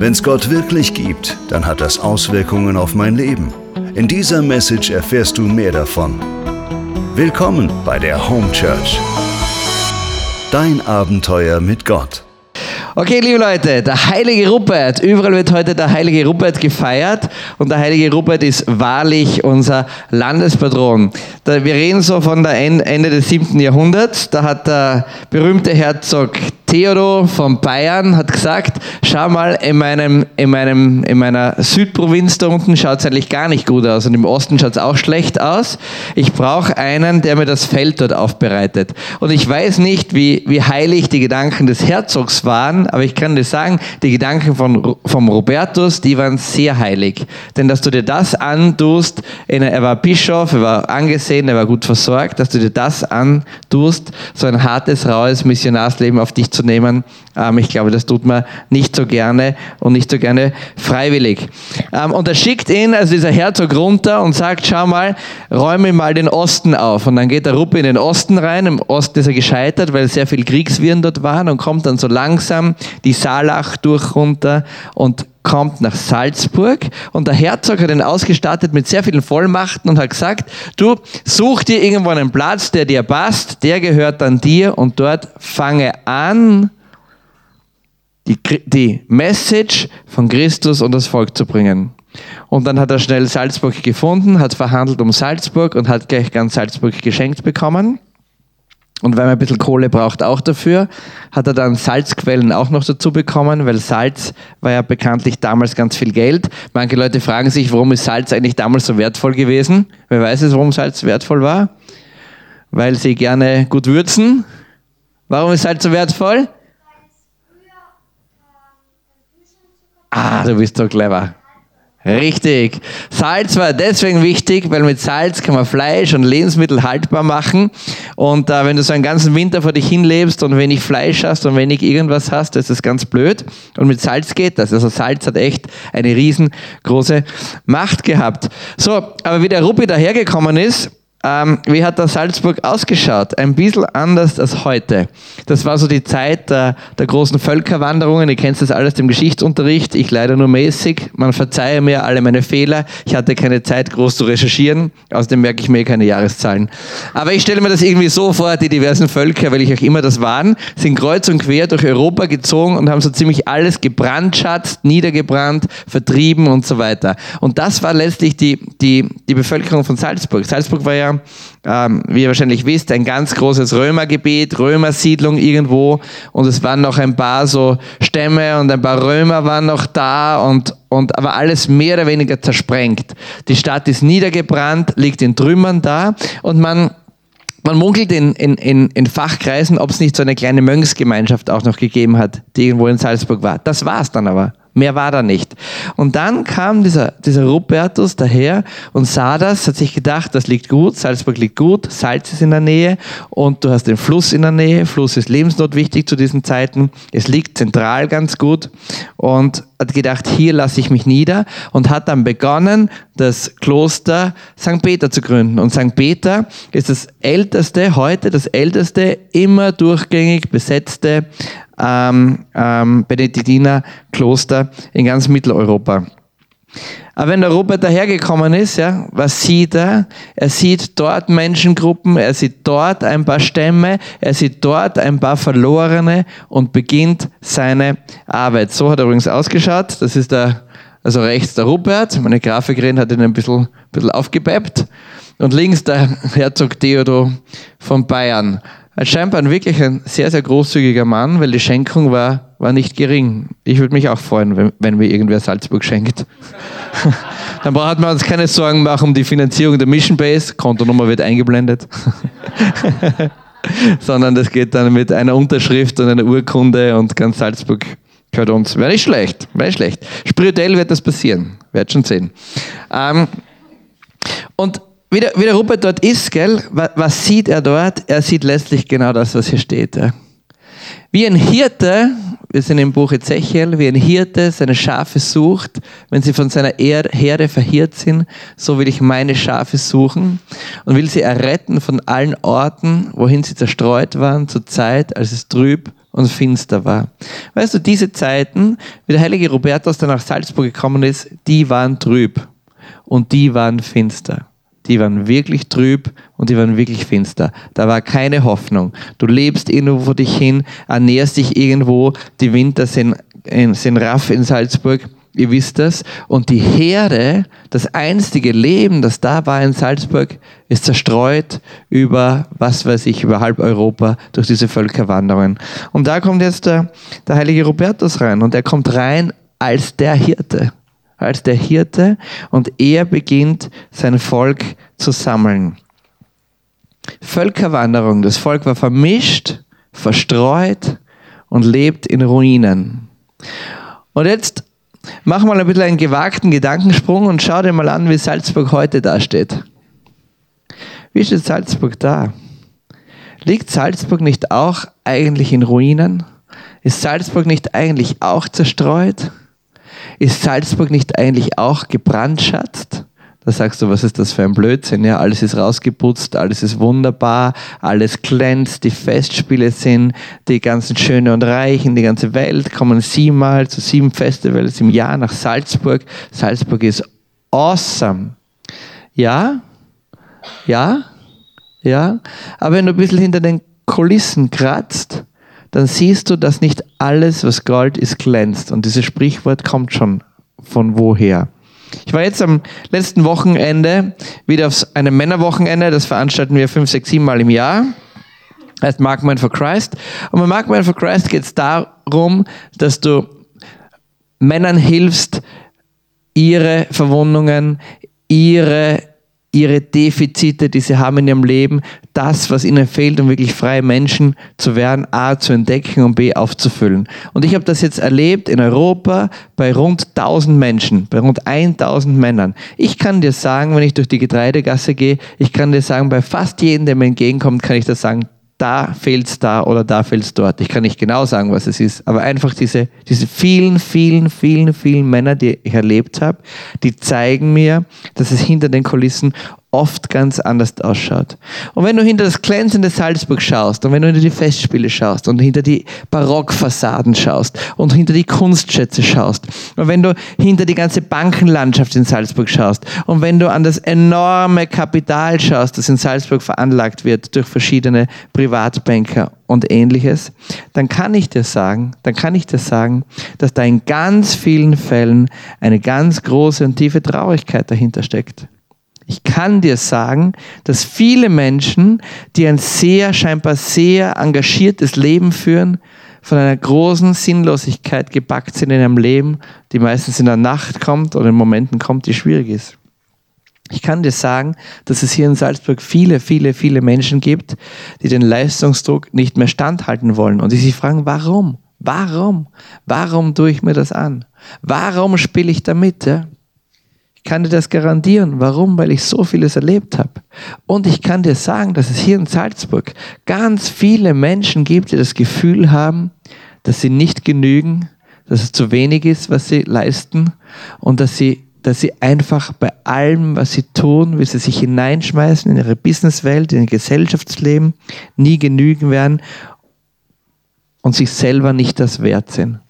Wenn es Gott wirklich gibt, dann hat das Auswirkungen auf mein Leben. In dieser Message erfährst du mehr davon. Willkommen bei der Home Church. Dein Abenteuer mit Gott. Okay, liebe Leute, der heilige Rupert. Überall wird heute der heilige Rupert gefeiert und der heilige Rupert ist wahrlich unser Landespatron. wir reden so von der Ende des 7. Jahrhunderts. Da hat der berühmte Herzog Theodor von Bayern hat gesagt, schau mal, in, meinem, in, meinem, in meiner Südprovinz da unten schaut es eigentlich gar nicht gut aus und im Osten schaut es auch schlecht aus. Ich brauche einen, der mir das Feld dort aufbereitet. Und ich weiß nicht, wie, wie heilig die Gedanken des Herzogs waren, aber ich kann dir sagen, die Gedanken von, vom Robertus, die waren sehr heilig. Denn dass du dir das antust, er war Bischof, er war angesehen, er war gut versorgt, dass du dir das antust, so ein hartes, raues Missionarsleben auf dich zu nehmen, ähm, ich glaube, das tut man nicht so gerne und nicht so gerne freiwillig. Ähm, und er schickt ihn, also dieser Herzog, runter und sagt, schau mal, räume mal den Osten auf. Und dann geht der Ruppe in den Osten rein. Im Osten ist er gescheitert, weil sehr viel Kriegswirren dort waren und kommt dann so langsam die Salach durch runter und kommt nach Salzburg und der Herzog hat ihn ausgestattet mit sehr vielen Vollmachten und hat gesagt, du such dir irgendwo einen Platz, der dir passt, der gehört dann dir und dort fange an, die, die Message von Christus und das Volk zu bringen. Und dann hat er schnell Salzburg gefunden, hat verhandelt um Salzburg und hat gleich ganz Salzburg geschenkt bekommen. Und weil man ein bisschen Kohle braucht auch dafür, hat er dann Salzquellen auch noch dazu bekommen, weil Salz war ja bekanntlich damals ganz viel Geld. Manche Leute fragen sich, warum ist Salz eigentlich damals so wertvoll gewesen? Wer weiß es, warum Salz wertvoll war? Weil sie gerne gut würzen. Warum ist Salz so wertvoll? Ah, du bist so clever. Richtig. Salz war deswegen wichtig, weil mit Salz kann man Fleisch und Lebensmittel haltbar machen. Und äh, wenn du so einen ganzen Winter vor dich hinlebst und wenig Fleisch hast und wenig irgendwas hast, ist das ganz blöd. Und mit Salz geht das. Also Salz hat echt eine riesengroße Macht gehabt. So, aber wie der Ruppi dahergekommen ist, ähm, wie hat der Salzburg ausgeschaut? Ein bisschen anders als heute. Das war so die Zeit der, der großen Völkerwanderungen. Ihr kennt das alles im Geschichtsunterricht. Ich leider nur mäßig. Man verzeihe mir alle meine Fehler. Ich hatte keine Zeit, groß zu recherchieren. Außerdem merke ich mir keine Jahreszahlen. Aber ich stelle mir das irgendwie so vor, die diversen Völker, weil ich auch immer das waren, sind kreuz und quer durch Europa gezogen und haben so ziemlich alles gebrandschatzt, niedergebrannt, vertrieben und so weiter. Und das war letztlich die, die, die Bevölkerung von Salzburg. Salzburg war ja ähm, wie ihr wahrscheinlich wisst, ein ganz großes Römergebiet, Römersiedlung irgendwo und es waren noch ein paar so Stämme und ein paar Römer waren noch da und, und aber alles mehr oder weniger zersprengt. Die Stadt ist niedergebrannt, liegt in Trümmern da und man man munkelt in, in, in, in Fachkreisen, ob es nicht so eine kleine Mönchsgemeinschaft auch noch gegeben hat, die irgendwo in Salzburg war. Das war es dann aber. Mehr war da nicht. Und dann kam dieser, dieser Rupertus daher und sah das, hat sich gedacht, das liegt gut, Salzburg liegt gut, Salz ist in der Nähe und du hast den Fluss in der Nähe. Fluss ist lebensnotwichtig zu diesen Zeiten. Es liegt zentral ganz gut und hat gedacht, hier lasse ich mich nieder und hat dann begonnen, das Kloster St. Peter zu gründen. Und St. Peter ist das älteste, heute das älteste, immer durchgängig besetzte ähm, ähm, Benediktinerkloster in ganz Mitteleuropa. Aber wenn der Robert dahergekommen ist, ja, was sieht er? Er sieht dort Menschengruppen, er sieht dort ein paar Stämme, er sieht dort ein paar Verlorene und beginnt seine Arbeit. So hat er übrigens ausgeschaut. Das ist der, also rechts der Rupert. Meine Grafikerin hat ihn ein bisschen, ein bisschen aufgepeppt. Und links der Herzog Theodor von Bayern scheinbar ein wirklich ein sehr, sehr großzügiger Mann, weil die Schenkung war, war nicht gering. Ich würde mich auch freuen, wenn, wenn mir irgendwer Salzburg schenkt. Dann braucht man uns keine Sorgen machen um die Finanzierung der Mission Base. Kontonummer wird eingeblendet. Sondern das geht dann mit einer Unterschrift und einer Urkunde und ganz Salzburg gehört uns. Wäre nicht schlecht, wäre nicht schlecht. Spirituell wird das passieren. Werd schon sehen. Ähm, und wie der, wie der Rupert dort ist, gell, was, was, sieht er dort? Er sieht letztlich genau das, was hier steht. Ja. Wie ein Hirte, wir sind im Buch Ezechiel, wie ein Hirte seine Schafe sucht, wenn sie von seiner Herde verhirrt sind, so will ich meine Schafe suchen und will sie erretten von allen Orten, wohin sie zerstreut waren, zur Zeit, als es trüb und finster war. Weißt du, diese Zeiten, wie der heilige Robertus dann nach Salzburg gekommen ist, die waren trüb und die waren finster. Die waren wirklich trüb und die waren wirklich finster. Da war keine Hoffnung. Du lebst irgendwo vor dich hin, ernährst dich irgendwo, die Winter sind, sind raff in Salzburg Ihr wisst das. Und die Herde, das einstige Leben, das da war in Salzburg, ist zerstreut über, was weiß ich, über halb Europa durch diese Völkerwanderungen. Und da kommt jetzt der, der heilige Robertus rein und er kommt rein als der Hirte. Als der Hirte und er beginnt sein Volk zu sammeln. Völkerwanderung, das Volk war vermischt, verstreut und lebt in Ruinen. Und jetzt Mach mal ein bisschen einen gewagten Gedankensprung und schau dir mal an, wie Salzburg heute dasteht. Wie steht Salzburg da? Liegt Salzburg nicht auch eigentlich in Ruinen? Ist Salzburg nicht eigentlich auch zerstreut? Ist Salzburg nicht eigentlich auch gebrandschatzt? Da sagst du, was ist das für ein Blödsinn? Ja, alles ist rausgeputzt, alles ist wunderbar, alles glänzt, die Festspiele sind, die ganzen Schöne und Reichen, die ganze Welt kommen siebenmal zu sieben Festivals im Jahr nach Salzburg. Salzburg ist awesome. Ja? Ja? Ja? Aber wenn du ein bisschen hinter den Kulissen kratzt, dann siehst du, dass nicht alles, was Gold ist, glänzt. Und dieses Sprichwort kommt schon von woher. Ich war jetzt am letzten Wochenende wieder auf einem Männerwochenende, das veranstalten wir fünf, sechs, sieben Mal im Jahr. Heißt Markman for Christ. Und bei Markman for Christ geht es darum, dass du Männern hilfst, ihre Verwundungen, ihre ihre Defizite, die sie haben in ihrem Leben, das, was ihnen fehlt, um wirklich freie Menschen zu werden, A, zu entdecken und B, aufzufüllen. Und ich habe das jetzt erlebt in Europa bei rund 1000 Menschen, bei rund 1000 Männern. Ich kann dir sagen, wenn ich durch die Getreidegasse gehe, ich kann dir sagen, bei fast jedem, der mir entgegenkommt, kann ich das sagen, da fehlt's da oder da fehlt's dort. Ich kann nicht genau sagen, was es ist, aber einfach diese, diese vielen, vielen, vielen, vielen Männer, die ich erlebt habe, die zeigen mir, dass es hinter den Kulissen oft ganz anders ausschaut. Und wenn du hinter das glänzende Salzburg schaust und wenn du hinter die Festspiele schaust und hinter die Barockfassaden schaust und hinter die Kunstschätze schaust und wenn du hinter die ganze Bankenlandschaft in Salzburg schaust und wenn du an das enorme Kapital schaust, das in Salzburg veranlagt wird durch verschiedene Privatbanker und ähnliches, dann kann ich dir sagen, dann kann ich dir sagen, dass da in ganz vielen Fällen eine ganz große und tiefe Traurigkeit dahinter steckt. Ich kann dir sagen, dass viele Menschen, die ein sehr, scheinbar sehr engagiertes Leben führen, von einer großen Sinnlosigkeit gepackt sind in ihrem Leben, die meistens in der Nacht kommt oder in Momenten kommt, die schwierig ist. Ich kann dir sagen, dass es hier in Salzburg viele, viele, viele Menschen gibt, die den Leistungsdruck nicht mehr standhalten wollen und die sich fragen, warum? Warum? Warum tue ich mir das an? Warum spiele ich damit? Ja? Ich kann dir das garantieren. Warum? Weil ich so vieles erlebt habe. Und ich kann dir sagen, dass es hier in Salzburg ganz viele Menschen gibt, die das Gefühl haben, dass sie nicht genügen, dass es zu wenig ist, was sie leisten und dass sie dass sie einfach bei allem, was sie tun, wie sie sich hineinschmeißen in ihre Businesswelt, in ihr Gesellschaftsleben, nie genügen werden und sich selber nicht das wert sind.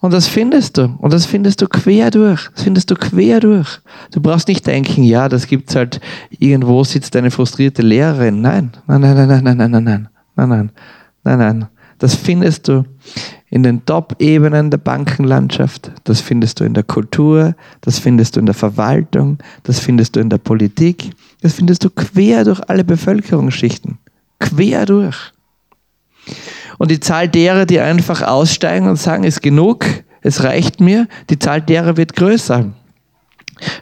Und das findest du. Und das findest du quer durch. Das findest du quer durch. Du brauchst nicht denken, ja, das gibt's halt, irgendwo sitzt eine frustrierte Lehrerin. Nein, nein, nein, nein, nein, nein, nein, nein, nein, nein, nein, nein, nein. Das findest du in den Top-Ebenen der Bankenlandschaft. Das findest du in der Kultur. Das findest du in der Verwaltung. Das findest du in der Politik. Das findest du quer durch alle Bevölkerungsschichten. Quer durch. Und die Zahl derer, die einfach aussteigen und sagen, ist genug, es reicht mir, die Zahl derer wird größer.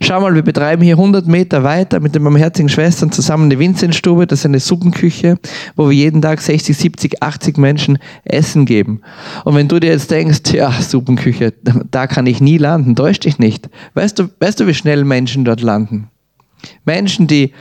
Schau mal, wir betreiben hier 100 Meter weiter mit den barmherzigen Schwestern zusammen eine Vinzenzstube, das ist eine Suppenküche, wo wir jeden Tag 60, 70, 80 Menschen Essen geben. Und wenn du dir jetzt denkst, ja, Suppenküche, da kann ich nie landen, täusch dich nicht. Weißt du, weißt du, wie schnell Menschen dort landen? Menschen, die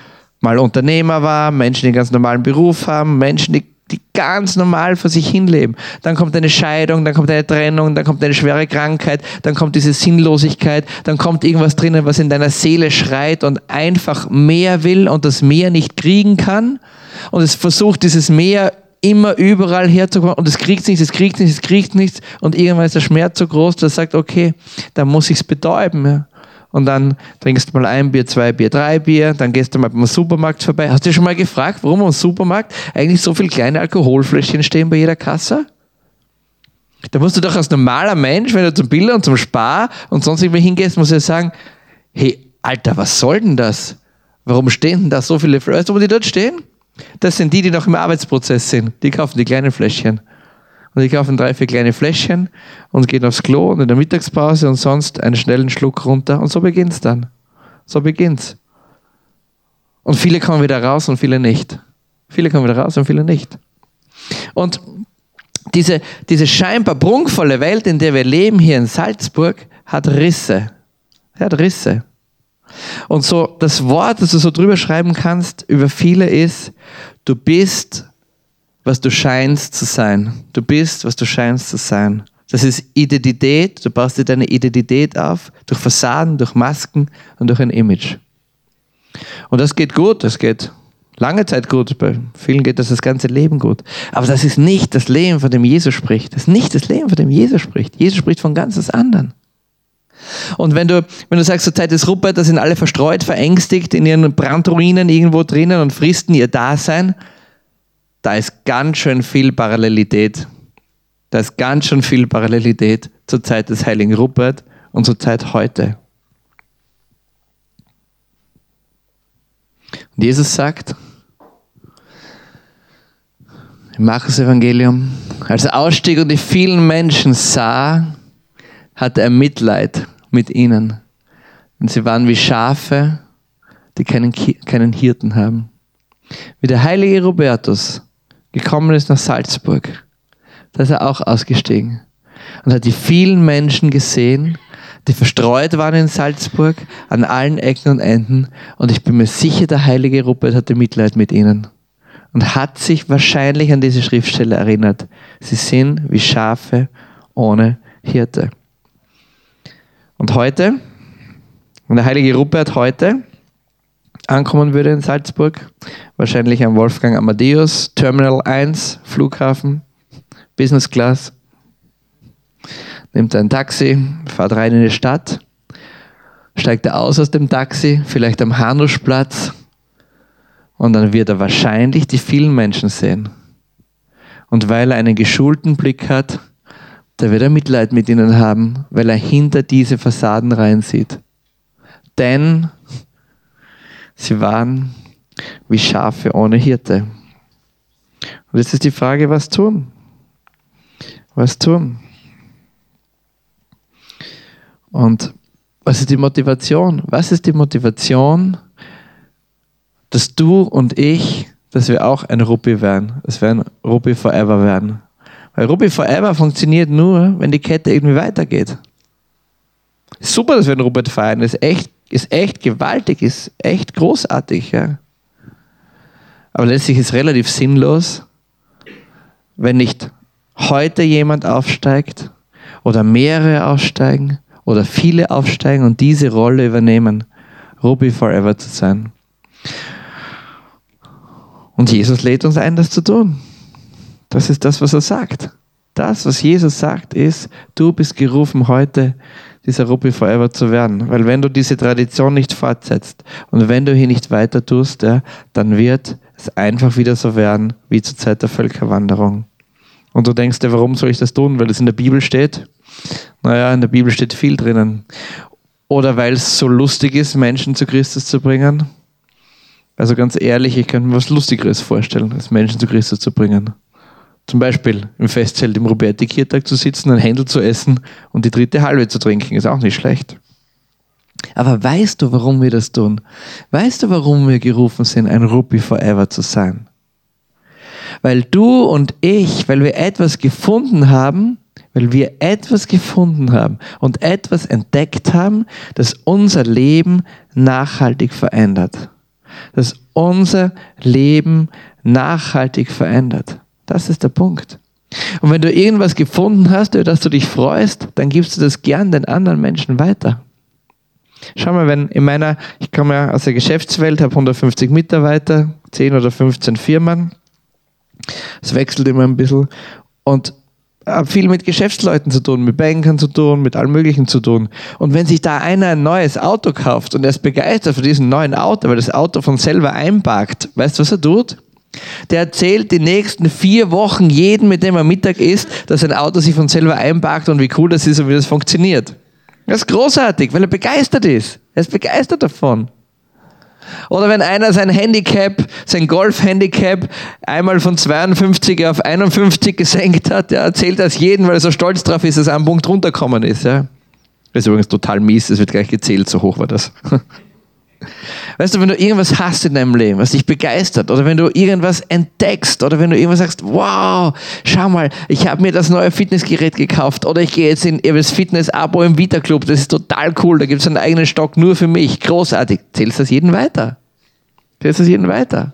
mal Unternehmer waren, Menschen, die einen ganz normalen Beruf haben, Menschen, die die ganz normal vor sich hinleben. Dann kommt eine Scheidung, dann kommt eine Trennung, dann kommt eine schwere Krankheit, dann kommt diese Sinnlosigkeit, dann kommt irgendwas drinnen, was in deiner Seele schreit und einfach mehr will und das mehr nicht kriegen kann und es versucht, dieses mehr immer überall herzukommen und es kriegt nichts, es kriegt nichts, es kriegt nichts und irgendwann ist der Schmerz so groß, dass sagt, okay, dann muss ich es betäuben. Ja. Und dann trinkst du mal ein Bier, zwei Bier, drei Bier, dann gehst du mal beim Supermarkt vorbei. Hast du dir schon mal gefragt, warum im Supermarkt eigentlich so viele kleine Alkoholfläschchen stehen bei jeder Kasse? Da musst du doch als normaler Mensch, wenn du zum Biller und zum Spar und sonst irgendwie hingehst, musst du ja sagen, hey, Alter, was soll denn das? Warum stehen denn da so viele Flaschen? Wo die dort stehen? Das sind die, die noch im Arbeitsprozess sind. Die kaufen die kleinen Fläschchen. Und die kaufen drei, vier kleine Fläschchen und gehen aufs Klo und in der Mittagspause und sonst einen schnellen Schluck runter. Und so beginnt's dann. So beginnt's. Und viele kommen wieder raus und viele nicht. Viele kommen wieder raus und viele nicht. Und diese, diese scheinbar prunkvolle Welt, in der wir leben hier in Salzburg, hat Risse. Hat Risse. Und so das Wort, das du so drüber schreiben kannst über viele ist, du bist, was du scheinst zu sein. Du bist, was du scheinst zu sein. Das ist Identität. Du baust dir deine Identität auf durch Fassaden, durch Masken und durch ein Image. Und das geht gut, das geht lange Zeit gut. Bei vielen geht das das ganze Leben gut. Aber das ist nicht das Leben, von dem Jesus spricht. Das ist nicht das Leben, von dem Jesus spricht. Jesus spricht von ganz was anderem. Und wenn du, wenn du sagst, zur Zeit des Rupert, da sind alle verstreut, verängstigt in ihren Brandruinen irgendwo drinnen und fristen ihr Dasein, da ist ganz schön viel Parallelität. Da ist ganz schön viel Parallelität zur Zeit des heiligen Rupert und zur Zeit heute. Und Jesus sagt im Markus Evangelium, als er ausstieg und die vielen Menschen sah, hatte er Mitleid mit ihnen. Und sie waren wie Schafe, die keinen, keinen Hirten haben. Wie der heilige Robertus gekommen ist nach Salzburg, da ist er auch ausgestiegen und hat die vielen Menschen gesehen, die verstreut waren in Salzburg, an allen Ecken und Enden. Und ich bin mir sicher, der heilige Rupert hatte Mitleid mit ihnen und hat sich wahrscheinlich an diese Schriftstelle erinnert. Sie sind wie Schafe ohne Hirte. Und heute, wenn der heilige Rupert heute ankommen würde in Salzburg, wahrscheinlich am Wolfgang Amadeus, Terminal 1, Flughafen, Business Class, nimmt ein Taxi, fährt rein in die Stadt, steigt er aus aus dem Taxi, vielleicht am Hanuschplatz, und dann wird er wahrscheinlich die vielen Menschen sehen. Und weil er einen geschulten Blick hat, da wird er Mitleid mit ihnen haben, weil er hinter diese Fassaden reinsieht. Denn sie waren wie Schafe ohne Hirte. Und jetzt ist die Frage, was tun? Was tun? Und was ist die Motivation? Was ist die Motivation, dass du und ich, dass wir auch ein Ruppi werden, dass wir ein Ruppi Forever werden? Weil Ruby Forever funktioniert nur, wenn die Kette irgendwie weitergeht. Super, dass wir den Robert feiern. Ist echt, ist echt gewaltig, ist echt großartig. Ja. Aber letztlich ist es relativ sinnlos, wenn nicht heute jemand aufsteigt oder mehrere aufsteigen oder viele aufsteigen und diese Rolle übernehmen, Ruby Forever zu sein. Und Jesus lädt uns ein, das zu tun. Das ist das, was er sagt. Das, was Jesus sagt, ist, du bist gerufen, heute dieser Rupi Forever zu werden. Weil wenn du diese Tradition nicht fortsetzt und wenn du hier nicht weiter tust, ja, dann wird es einfach wieder so werden wie zur Zeit der Völkerwanderung. Und du denkst dir, warum soll ich das tun? Weil es in der Bibel steht? Naja, in der Bibel steht viel drinnen. Oder weil es so lustig ist, Menschen zu Christus zu bringen? Also ganz ehrlich, ich könnte mir was Lustigeres vorstellen, als Menschen zu Christus zu bringen. Zum Beispiel im Festzelt im Roberti-Kirtag zu sitzen, ein Händel zu essen und die dritte Halbe zu trinken, ist auch nicht schlecht. Aber weißt du, warum wir das tun? Weißt du, warum wir gerufen sind, ein Rupi Forever zu sein? Weil du und ich, weil wir etwas gefunden haben, weil wir etwas gefunden haben und etwas entdeckt haben, das unser Leben nachhaltig verändert. Das unser Leben nachhaltig verändert. Das ist der Punkt. Und wenn du irgendwas gefunden hast, über das du dich freust, dann gibst du das gern den anderen Menschen weiter. Schau mal, wenn in meiner, ich komme ja aus der Geschäftswelt, habe 150 Mitarbeiter, 10 oder 15 Firmen. Es wechselt immer ein bisschen. Und habe viel mit Geschäftsleuten zu tun, mit Bankern zu tun, mit allem Möglichen zu tun. Und wenn sich da einer ein neues Auto kauft und er ist begeistert von diesem neuen Auto, weil das Auto von selber einparkt, weißt du, was er tut? Der erzählt die nächsten vier Wochen jedem, mit dem er Mittag isst, dass ein Auto sich von selber einparkt und wie cool das ist und wie das funktioniert. Das ist großartig, weil er begeistert ist. Er ist begeistert davon. Oder wenn einer sein Handicap, sein Golf-Handicap einmal von 52 auf 51 gesenkt hat, ja, erzählt das jeden, weil er so stolz drauf ist, dass er einen Punkt runtergekommen ist. Ja. Das ist übrigens total mies, es wird gleich gezählt, so hoch war das. Weißt du, wenn du irgendwas hast in deinem Leben, was dich begeistert, oder wenn du irgendwas entdeckst, oder wenn du irgendwas sagst, wow, schau mal, ich habe mir das neue Fitnessgerät gekauft, oder ich gehe jetzt in das Fitness-Abo im Vita Club, das ist total cool, da gibt es einen eigenen Stock nur für mich, großartig. Zählst das jeden weiter? Zählst du das jeden weiter?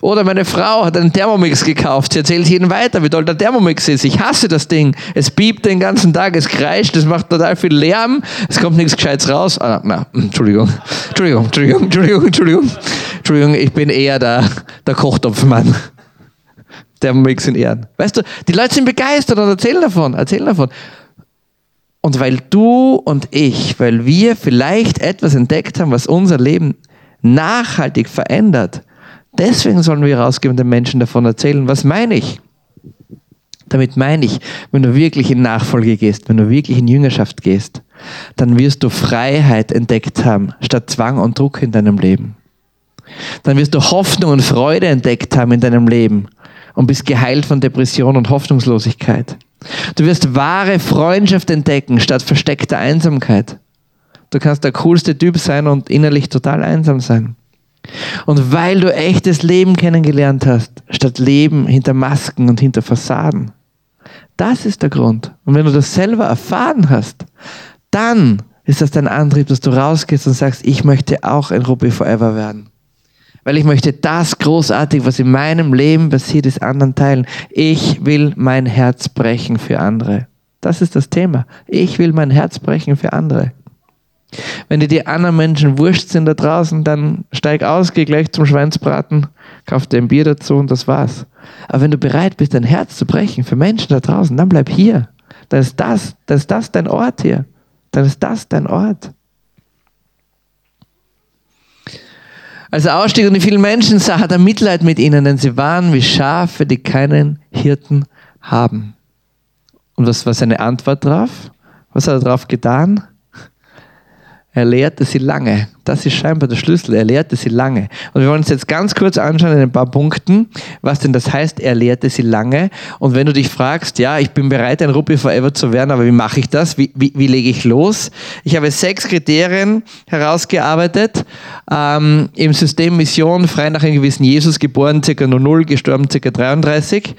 Oder meine Frau hat einen Thermomix gekauft. Sie erzählt jedem weiter, wie toll der Thermomix ist. Ich hasse das Ding. Es piept den ganzen Tag, es kreischt, es macht total viel Lärm, es kommt nichts Gescheites raus. Ah, na, Entschuldigung. Entschuldigung, Entschuldigung, Entschuldigung, Entschuldigung. Entschuldigung, ich bin eher der, der Kochtopfmann. Thermomix in Ehren. Weißt du, die Leute sind begeistert und erzählen davon, erzählen davon. Und weil du und ich, weil wir vielleicht etwas entdeckt haben, was unser Leben nachhaltig verändert, Deswegen sollen wir rausgehen und den Menschen davon erzählen. Was meine ich? Damit meine ich, wenn du wirklich in Nachfolge gehst, wenn du wirklich in Jüngerschaft gehst, dann wirst du Freiheit entdeckt haben, statt Zwang und Druck in deinem Leben. Dann wirst du Hoffnung und Freude entdeckt haben in deinem Leben und bist geheilt von Depression und Hoffnungslosigkeit. Du wirst wahre Freundschaft entdecken, statt versteckter Einsamkeit. Du kannst der coolste Typ sein und innerlich total einsam sein. Und weil du echtes Leben kennengelernt hast, statt Leben hinter Masken und hinter Fassaden. Das ist der Grund. Und wenn du das selber erfahren hast, dann ist das dein Antrieb, dass du rausgehst und sagst, ich möchte auch ein Ruby Forever werden. Weil ich möchte das großartig, was in meinem Leben passiert ist, anderen teilen. Ich will mein Herz brechen für andere. Das ist das Thema. Ich will mein Herz brechen für andere. Wenn dir die anderen Menschen wurscht sind da draußen, dann steig aus, geh gleich zum Schweinsbraten, kauf dir ein Bier dazu und das war's. Aber wenn du bereit bist, dein Herz zu brechen für Menschen da draußen, dann bleib hier. Dann ist das, dann ist das dein Ort hier. Dann ist das dein Ort. Als er ausstieg und die vielen Menschen sah, hat er Mitleid mit ihnen, denn sie waren wie Schafe, die keinen Hirten haben. Und was war seine Antwort drauf? Was hat er darauf getan? Er lehrte sie lange. Das ist scheinbar der Schlüssel. Er lehrte sie lange. Und wir wollen uns jetzt ganz kurz anschauen in ein paar Punkten, was denn das heißt, er lehrte sie lange. Und wenn du dich fragst, ja, ich bin bereit, ein Ruby Forever zu werden, aber wie mache ich das? Wie, wie, wie lege ich los? Ich habe sechs Kriterien herausgearbeitet. Ähm, Im System Mission, frei nach einem gewissen Jesus, geboren ca. 00, gestorben ca. 33.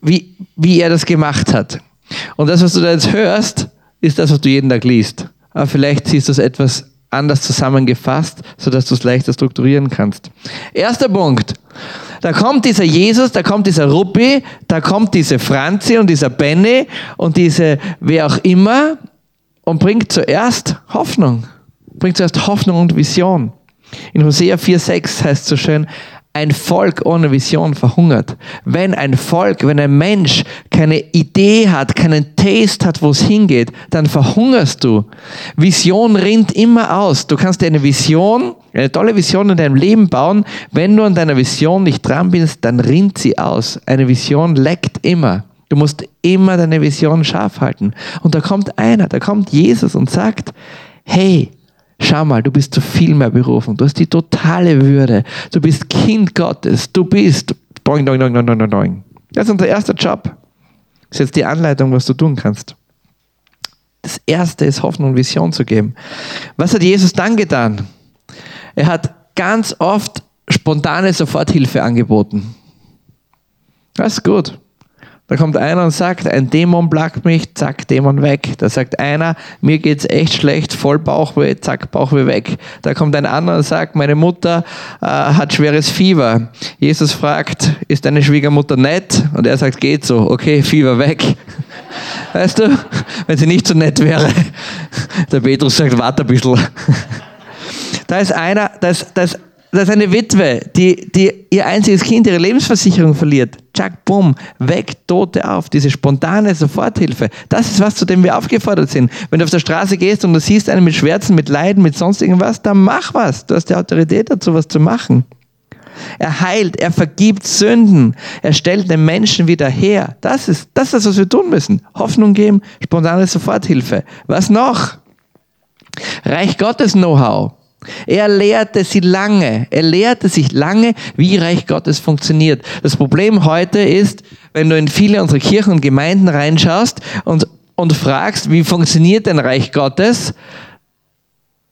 Wie, wie er das gemacht hat. Und das, was du da jetzt hörst, ist das, was du jeden Tag liest aber vielleicht siehst du es etwas anders zusammengefasst, sodass du es leichter strukturieren kannst. Erster Punkt. Da kommt dieser Jesus, da kommt dieser Ruppi, da kommt diese Franzi und dieser Benny und diese wer auch immer und bringt zuerst Hoffnung. Bringt zuerst Hoffnung und Vision. In Hosea 4,6 heißt es so schön, ein Volk ohne Vision verhungert. Wenn ein Volk, wenn ein Mensch keine Idee hat, keinen Taste hat, wo es hingeht, dann verhungerst du. Vision rinnt immer aus. Du kannst dir eine Vision, eine tolle Vision in deinem Leben bauen. Wenn du an deiner Vision nicht dran bist, dann rinnt sie aus. Eine Vision leckt immer. Du musst immer deine Vision scharf halten. Und da kommt einer, da kommt Jesus und sagt, hey, Schau mal, du bist zu viel mehr berufen. Du hast die totale Würde. Du bist Kind Gottes. Du bist. Boing, doing, doing, doing, doing, doing. Das ist unser erster Job. Das ist jetzt die Anleitung, was du tun kannst. Das erste ist Hoffnung und Vision zu geben. Was hat Jesus dann getan? Er hat ganz oft spontane Soforthilfe angeboten. Das ist gut. Da kommt einer und sagt, ein Dämon plagt mich, zack, Dämon weg. Da sagt einer, mir geht's echt schlecht, voll Bauchweh, zack, Bauchweh weg. Da kommt ein anderer und sagt, meine Mutter äh, hat schweres Fieber. Jesus fragt, ist deine Schwiegermutter nett? Und er sagt, geht so, okay, Fieber weg. Weißt du, wenn sie nicht so nett wäre. Der Petrus sagt, warte ein bisschen. Da ist einer, da ist, da ist da ist eine Witwe, die, die ihr einziges Kind, ihre Lebensversicherung verliert. Tschak, bumm, weg, Tote auf. Diese spontane Soforthilfe. Das ist was, zu dem wir aufgefordert sind. Wenn du auf der Straße gehst und du siehst einen mit Schmerzen, mit Leiden, mit sonst irgendwas, dann mach was. Du hast die Autorität dazu, was zu machen. Er heilt, er vergibt Sünden, er stellt den Menschen wieder her. Das ist, das ist was wir tun müssen. Hoffnung geben, spontane Soforthilfe. Was noch? Reich Gottes Know-how. Er lehrte sie lange. Er lehrte sich lange, wie Reich Gottes funktioniert. Das Problem heute ist, wenn du in viele unserer Kirchen und Gemeinden reinschaust und, und fragst, wie funktioniert denn Reich Gottes,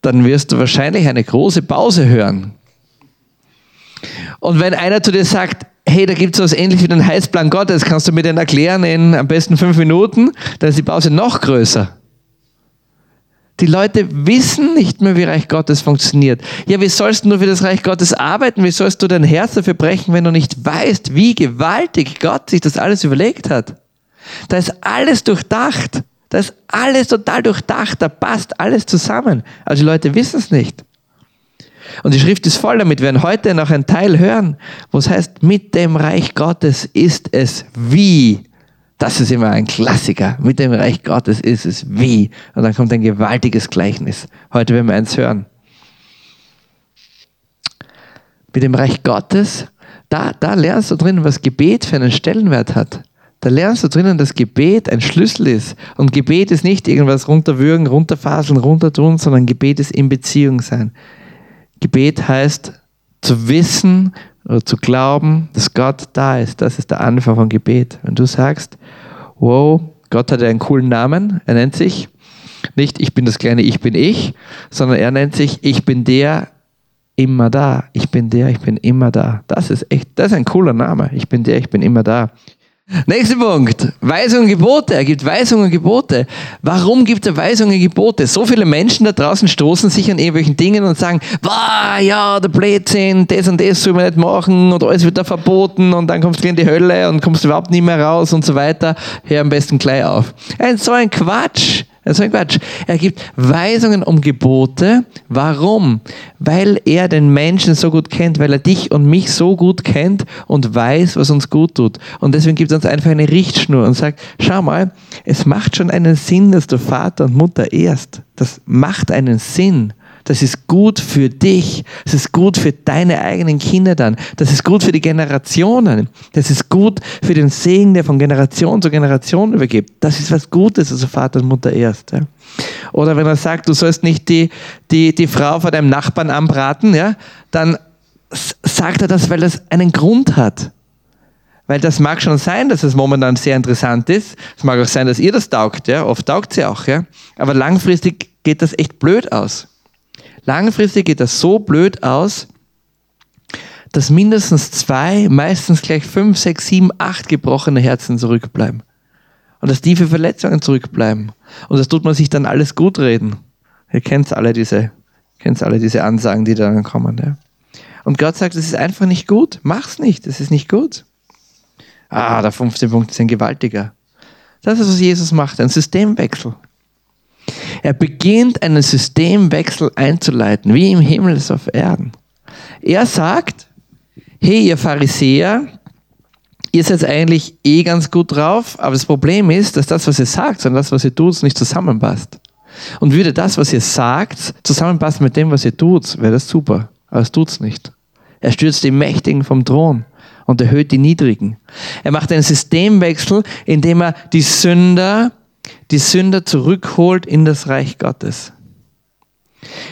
dann wirst du wahrscheinlich eine große Pause hören. Und wenn einer zu dir sagt, hey, da gibt es was ähnlich wie den Heilsplan Gottes, kannst du mir den erklären in am besten fünf Minuten, dann ist die Pause noch größer. Die Leute wissen nicht mehr, wie Reich Gottes funktioniert. Ja, wie sollst du nur für das Reich Gottes arbeiten? Wie sollst du dein Herz dafür brechen, wenn du nicht weißt, wie gewaltig Gott sich das alles überlegt hat? Da ist alles durchdacht. Da ist alles total durchdacht. Da passt alles zusammen. Also die Leute wissen es nicht. Und die Schrift ist voll damit. Wir werden heute noch einen Teil hören, wo es heißt, mit dem Reich Gottes ist es wie. Das ist immer ein Klassiker. Mit dem Reich Gottes ist es wie. Und dann kommt ein gewaltiges Gleichnis. Heute werden wir eins hören. Mit dem Reich Gottes, da, da lernst du drinnen, was Gebet für einen Stellenwert hat. Da lernst du drinnen, dass Gebet ein Schlüssel ist. Und Gebet ist nicht irgendwas runterwürgen, runterfaseln, runtertun, sondern Gebet ist in Beziehung sein. Gebet heißt zu wissen zu glauben, dass Gott da ist. Das ist der Anfang von Gebet. Wenn du sagst, wow, Gott hat einen coolen Namen, er nennt sich nicht ich bin das kleine Ich bin ich, sondern er nennt sich ich bin der immer da. Ich bin der, ich bin immer da. Das ist echt, das ist ein cooler Name. Ich bin der, ich bin immer da. Nächster Punkt. Weisungen und Gebote. Er gibt Weisungen und Gebote. Warum gibt er Weisungen und Gebote? So viele Menschen da draußen stoßen sich an irgendwelchen Dingen und sagen, wow, ja, der Blödsinn, das und das soll man nicht machen und alles wird da verboten und dann kommst du in die Hölle und kommst überhaupt nicht mehr raus und so weiter. Hör am besten gleich auf. Ein so ein Quatsch. Das ist ein Quatsch. Er gibt Weisungen um Gebote. Warum? Weil er den Menschen so gut kennt, weil er dich und mich so gut kennt und weiß, was uns gut tut. Und deswegen gibt er uns einfach eine Richtschnur und sagt, schau mal, es macht schon einen Sinn, dass du Vater und Mutter ehrst. Das macht einen Sinn. Das ist gut für dich. Das ist gut für deine eigenen Kinder dann. Das ist gut für die Generationen. Das ist gut für den Segen, der von Generation zu Generation übergibt. Das ist was Gutes, also Vater und Mutter erst. Ja. Oder wenn er sagt, du sollst nicht die, die, die Frau von deinem Nachbarn anbraten, ja, dann sagt er das, weil das einen Grund hat. Weil das mag schon sein, dass es momentan sehr interessant ist. Es mag auch sein, dass ihr das taugt, ja. Oft taugt sie auch, ja. Aber langfristig geht das echt blöd aus. Langfristig geht das so blöd aus, dass mindestens zwei, meistens gleich fünf, sechs, sieben, acht gebrochene Herzen zurückbleiben. Und dass tiefe Verletzungen zurückbleiben. Und das tut man sich dann alles gut reden. Ihr kennt alle diese, kennt alle diese Ansagen, die dann kommen. Ja. Und Gott sagt, es ist einfach nicht gut. Mach's nicht, es ist nicht gut. Ah, der fünfte Punkt ist ein gewaltiger. Das ist, was Jesus macht, ein Systemwechsel. Er beginnt einen Systemwechsel einzuleiten, wie im Himmel so auf Erden. Er sagt, hey ihr Pharisäer, ihr seid eigentlich eh ganz gut drauf, aber das Problem ist, dass das, was ihr sagt und das, was ihr tut, nicht zusammenpasst. Und würde das, was ihr sagt, zusammenpassen mit dem, was ihr tut, wäre das super. Aber es tut es nicht. Er stürzt die Mächtigen vom Thron und erhöht die Niedrigen. Er macht einen Systemwechsel, indem er die Sünder die Sünder zurückholt in das Reich Gottes.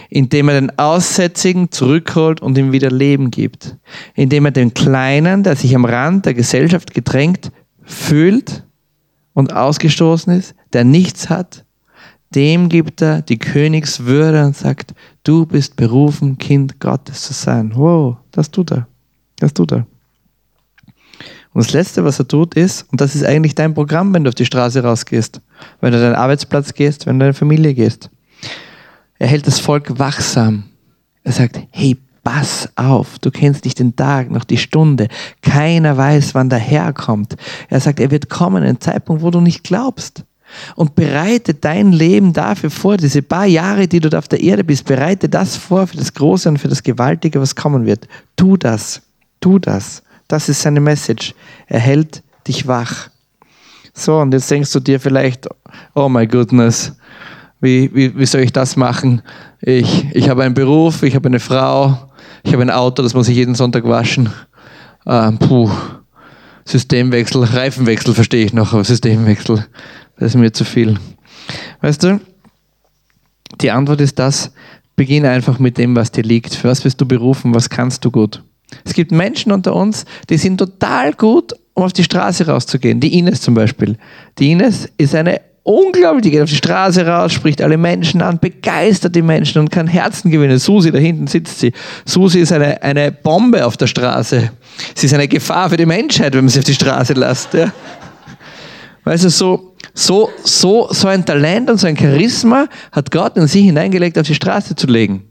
Indem er den Aussätzigen zurückholt und ihm wieder Leben gibt. Indem er den Kleinen, der sich am Rand der Gesellschaft gedrängt fühlt und ausgestoßen ist, der nichts hat, dem gibt er die Königswürde und sagt, du bist berufen, Kind Gottes zu sein. Wow, das tut er. Das tut er. Und das Letzte, was er tut, ist, und das ist eigentlich dein Programm, wenn du auf die Straße rausgehst, wenn du deinen Arbeitsplatz gehst, wenn du deine Familie gehst. Er hält das Volk wachsam. Er sagt, hey, pass auf, du kennst nicht den Tag noch die Stunde. Keiner weiß, wann der Herr kommt. Er sagt, er wird kommen, ein Zeitpunkt, wo du nicht glaubst. Und bereite dein Leben dafür vor, diese paar Jahre, die du da auf der Erde bist, bereite das vor für das Große und für das Gewaltige, was kommen wird. Tu das. Tu das. Das ist seine Message. Er hält dich wach. So, und jetzt denkst du dir vielleicht, oh my goodness, wie, wie, wie soll ich das machen? Ich, ich habe einen Beruf, ich habe eine Frau, ich habe ein Auto, das muss ich jeden Sonntag waschen. Ähm, puh, Systemwechsel, Reifenwechsel verstehe ich noch, aber Systemwechsel, das ist mir zu viel. Weißt du, die Antwort ist das, beginn einfach mit dem, was dir liegt. Für was bist du berufen? Was kannst du gut? Es gibt Menschen unter uns, die sind total gut, um auf die Straße rauszugehen. Die Ines zum Beispiel. Die Ines ist eine unglaublich, die geht auf die Straße raus, spricht alle Menschen an, begeistert die Menschen und kann Herzen gewinnen. Susi, da hinten sitzt sie. Susi ist eine, eine Bombe auf der Straße. Sie ist eine Gefahr für die Menschheit, wenn man sie auf die Straße lässt. Ja. Weißt du, so, so, so, so ein Talent und so ein Charisma hat Gott in sie hineingelegt, auf die Straße zu legen.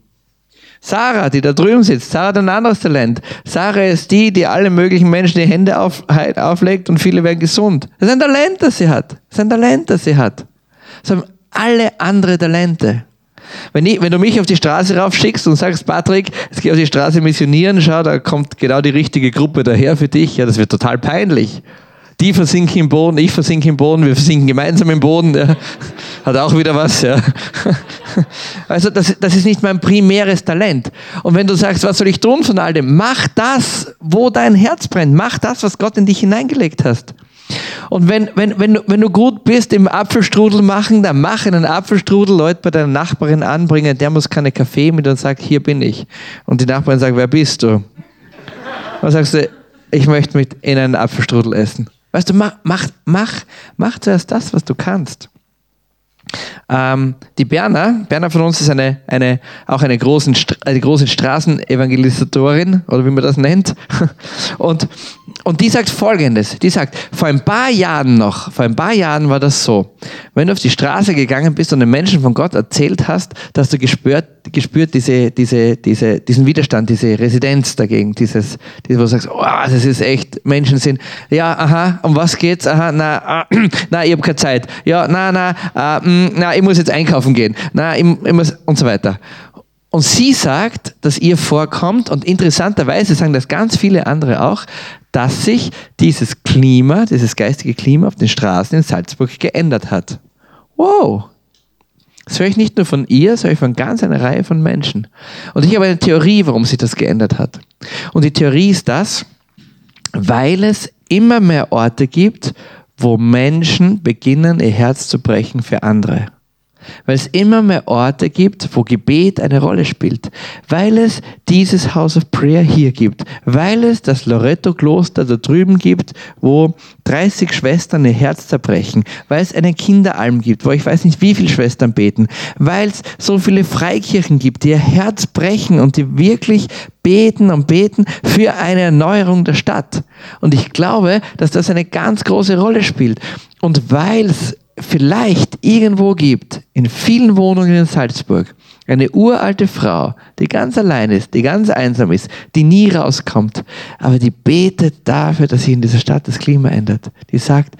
Sarah, die da drüben sitzt, Sarah hat ein anderes Talent. Sarah ist die, die alle möglichen Menschen die Hände auf, auflegt und viele werden gesund. Das ist ein Talent, das sie hat. Das ist ein Talent, das sie hat. Das haben alle andere Talente. Wenn, ich, wenn du mich auf die Straße raufschickst und sagst, Patrick, jetzt geh auf die Straße missionieren, schau, da kommt genau die richtige Gruppe daher für dich, ja, das wird total peinlich. Die versinken im Boden, ich versinke im Boden, wir versinken gemeinsam im Boden. Ja. Hat auch wieder was. Ja. Also das, das ist nicht mein primäres Talent. Und wenn du sagst, was soll ich tun von all dem? Mach das, wo dein Herz brennt. Mach das, was Gott in dich hineingelegt hast. Und wenn, wenn, wenn, wenn du gut bist im Apfelstrudel machen, dann mach einen Apfelstrudel, Leute bei deiner Nachbarin anbringen, der muss keine Kaffee mit und sagt, hier bin ich. Und die Nachbarin sagt, wer bist du? Und sagst du, ich möchte mit in einen Apfelstrudel essen. Weißt du, mach, mach, mach, zuerst das, was du kannst. Ähm, die Berner, Berner von uns ist eine, eine, auch eine, großen, eine große Straßenevangelisatorin, oder wie man das nennt. Und, und die sagt Folgendes, die sagt, vor ein paar Jahren noch, vor ein paar Jahren war das so, wenn du auf die Straße gegangen bist und den Menschen von Gott erzählt hast, dass du gespürt, gespürt diese, diese, diese, diesen Widerstand, diese Residenz dagegen, dieses, dieses, wo du sagst, oh, das ist echt, Menschen sind, ja, aha, um was geht's? Aha, na, ah, na, ich habe keine Zeit. Ja, na, na, äh, mm, na, ich muss jetzt einkaufen gehen. Na, ich, ich muss, und so weiter. Und sie sagt, dass ihr vorkommt, und interessanterweise sagen das ganz viele andere auch, dass sich dieses Klima, dieses geistige Klima auf den Straßen in Salzburg geändert hat. Wow, das höre ich nicht nur von ihr, ich von ganz einer Reihe von Menschen. Und ich habe eine Theorie, warum sich das geändert hat. Und die Theorie ist das, weil es immer mehr Orte gibt, wo Menschen beginnen, ihr Herz zu brechen für andere weil es immer mehr Orte gibt, wo Gebet eine Rolle spielt, weil es dieses House of Prayer hier gibt, weil es das Loretto-Kloster da drüben gibt, wo 30 Schwestern ihr Herz zerbrechen, weil es eine Kinderalm gibt, wo ich weiß nicht wie viele Schwestern beten, weil es so viele Freikirchen gibt, die ihr Herz brechen und die wirklich beten und beten für eine Erneuerung der Stadt. Und ich glaube, dass das eine ganz große Rolle spielt. Und weil es vielleicht irgendwo gibt, in vielen Wohnungen in Salzburg, eine uralte Frau, die ganz allein ist, die ganz einsam ist, die nie rauskommt, aber die betet dafür, dass sich in dieser Stadt das Klima ändert. Die sagt,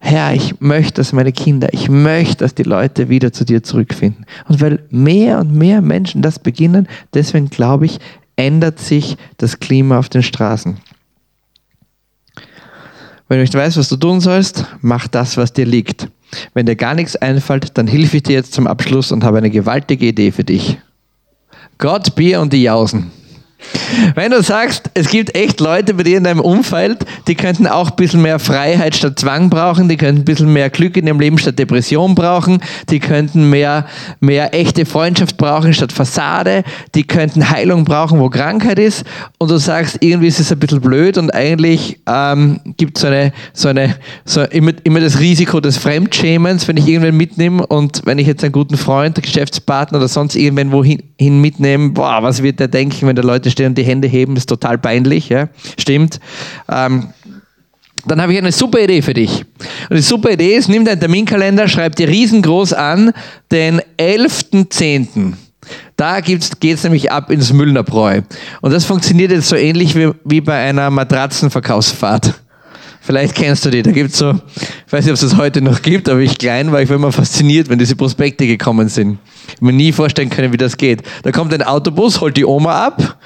Herr, ich möchte, dass meine Kinder, ich möchte, dass die Leute wieder zu dir zurückfinden. Und weil mehr und mehr Menschen das beginnen, deswegen glaube ich, ändert sich das Klima auf den Straßen. Wenn du nicht weißt, was du tun sollst, mach das, was dir liegt. Wenn dir gar nichts einfällt, dann hilf ich dir jetzt zum Abschluss und habe eine gewaltige Idee für dich. Gott, Bier und die Jausen. Wenn du sagst, es gibt echt Leute bei dir in deinem Umfeld, die könnten auch ein bisschen mehr Freiheit statt Zwang brauchen, die könnten ein bisschen mehr Glück in ihrem Leben statt Depression brauchen, die könnten mehr, mehr echte Freundschaft brauchen statt Fassade, die könnten Heilung brauchen, wo Krankheit ist und du sagst, irgendwie ist es ein bisschen blöd und eigentlich ähm, gibt so eine, so eine, so immer, immer das Risiko des Fremdschämens, wenn ich irgendwen mitnehme und wenn ich jetzt einen guten Freund, Geschäftspartner oder sonst irgendwen wohin hin mitnehme, boah, was wird der denken, wenn der Leute stehen und die Hände heben, ist total peinlich, ja? stimmt. Ähm, dann habe ich eine super Idee für dich. Und die super Idee ist, nimm deinen Terminkalender, schreib dir riesengroß an, den 11.10. Da geht es nämlich ab ins Müllnerbräu. Und das funktioniert jetzt so ähnlich wie, wie bei einer Matratzenverkaufsfahrt. Vielleicht kennst du die. Da gibt es so, ich weiß nicht, ob es das heute noch gibt, aber ich klein war, ich war immer fasziniert, wenn diese Prospekte gekommen sind. Ich mir nie vorstellen können, wie das geht. Da kommt ein Autobus, holt die Oma ab,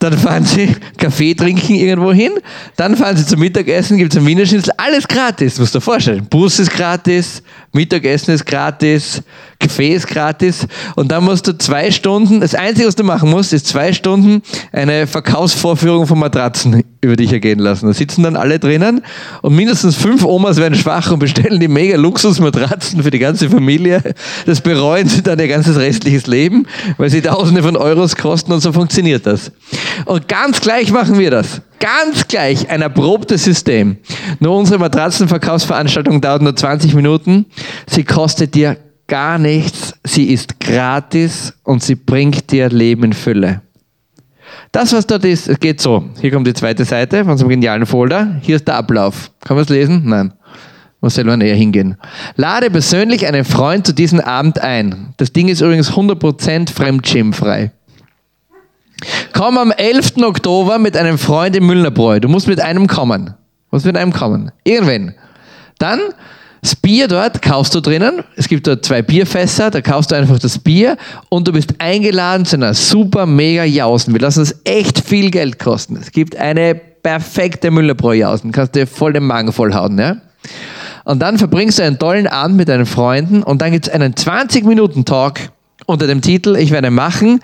dann fahren sie Kaffee trinken irgendwo hin, dann fahren sie zum Mittagessen, gibt es ein Wiener Schnitzel, alles gratis, musst du dir vorstellen. Bus ist gratis, Mittagessen ist gratis, Ist gratis und dann musst du zwei Stunden, das Einzige, was du machen musst, ist zwei Stunden eine Verkaufsvorführung von Matratzen über dich ergehen lassen. Da sitzen dann alle drinnen und mindestens fünf Omas werden schwach und bestellen die mega Luxusmatratzen für die ganze Familie. Das bereuen sie dann ihr ganzes restliches Leben, weil sie Tausende von Euros kosten und so funktioniert das. Und ganz gleich machen wir das. Ganz gleich ein erprobtes System. Nur unsere Matratzenverkaufsveranstaltung dauert nur 20 Minuten. Sie kostet dir gar nichts. Sie ist gratis und sie bringt dir Leben in Fülle. Das, was dort ist, geht so. Hier kommt die zweite Seite von unserem genialen Folder. Hier ist der Ablauf. Kann man es lesen? Nein. Muss selber näher hingehen. Lade persönlich einen Freund zu diesem Abend ein. Das Ding ist übrigens 100% fremdschirmfrei. Komm am 11. Oktober mit einem Freund im Müllnerbräu. Du musst mit einem kommen. Du musst mit einem kommen. Irgendwann. Dann das Bier dort kaufst du drinnen. Es gibt dort zwei Bierfässer, da kaufst du einfach das Bier und du bist eingeladen zu einer super mega Jausen. Wir lassen es echt viel Geld kosten. Es gibt eine perfekte Müllerbräu-Jausen. Kannst dir voll den Magen vollhauen, ja? Und dann verbringst du einen tollen Abend mit deinen Freunden und dann gibt es einen 20-Minuten-Talk unter dem Titel Ich werde machen.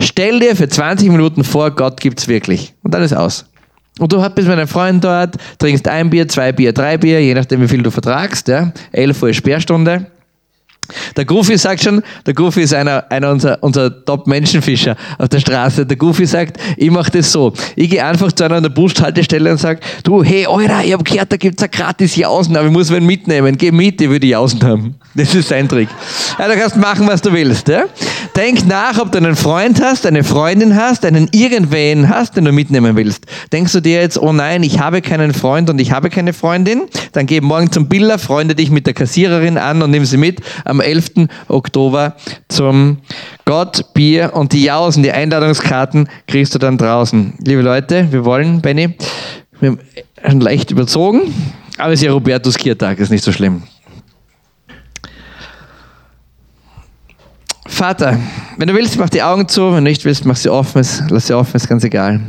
Stell dir für 20 Minuten vor, Gott gibt's wirklich. Und dann ist aus. Und du bist mit einem Freund dort, trinkst ein Bier, zwei Bier, drei Bier, je nachdem, wie viel du vertragst. Ja. 11 Uhr Sperrstunde. Der Goofy sagt schon, der Goofy ist einer, einer unserer, unserer Top-Menschenfischer auf der Straße. Der Goofy sagt, ich mache das so. Ich gehe einfach zu einer an der Bushaltestelle und sage, du, hey, Alter, ich habe gehört, da gibt's ein gratis Jausen, aber ich muss wen mitnehmen. Geh mit, ich will die Jausen haben. Das ist sein Trick. Ja, du kannst machen, was du willst. Ja? Denk nach, ob du einen Freund hast, eine Freundin hast, einen irgendwen hast, den du mitnehmen willst. Denkst du dir jetzt, oh nein, ich habe keinen Freund und ich habe keine Freundin? Dann geh morgen zum Biller, freunde dich mit der Kassiererin an und nimm sie mit am 11. Oktober zum Gott, Bier und die Jausen, die Einladungskarten kriegst du dann draußen. Liebe Leute, wir wollen, Benny, wir haben leicht überzogen, aber es ist ja Robertus Kiertag, ist nicht so schlimm. Vater, wenn du willst, mach die Augen zu, wenn du nicht willst, mach sie offen, lass sie offen, ist ganz egal.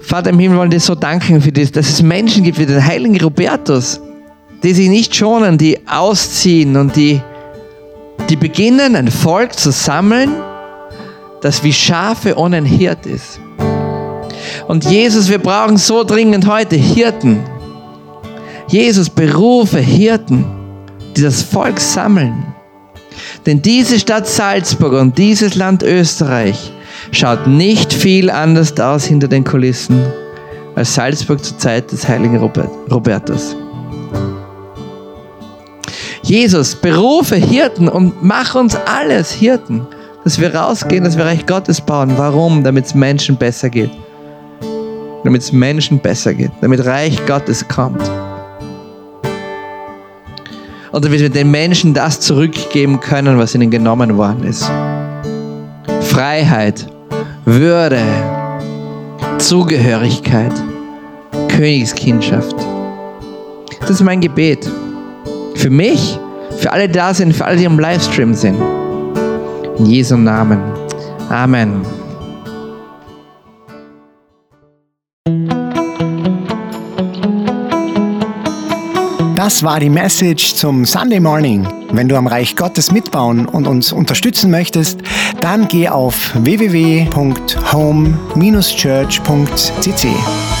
Vater im Himmel, wollen dir so danken für das, dass es Menschen gibt wie den heiligen Robertus, die sich nicht schonen, die ausziehen und die, die beginnen, ein Volk zu sammeln, das wie Schafe ohne Hirt ist. Und Jesus, wir brauchen so dringend heute Hirten. Jesus, berufe Hirten, die das Volk sammeln. Denn diese Stadt Salzburg und dieses Land Österreich schaut nicht viel anders aus hinter den Kulissen als Salzburg zur Zeit des heiligen Robert, Robertus. Jesus, berufe Hirten und mach uns alles Hirten, dass wir rausgehen, dass wir Reich Gottes bauen. Warum? Damit es Menschen besser geht. Damit es Menschen besser geht, damit Reich Gottes kommt. Und damit wir den Menschen das zurückgeben können, was ihnen genommen worden ist. Freiheit, Würde, Zugehörigkeit, Königskindschaft. Das ist mein Gebet. Für mich, für alle, da sind, für alle, die im Livestream sind. In Jesu Namen. Amen. Das war die Message zum Sunday Morning. Wenn du am Reich Gottes mitbauen und uns unterstützen möchtest, dann geh auf www.home-church.cc.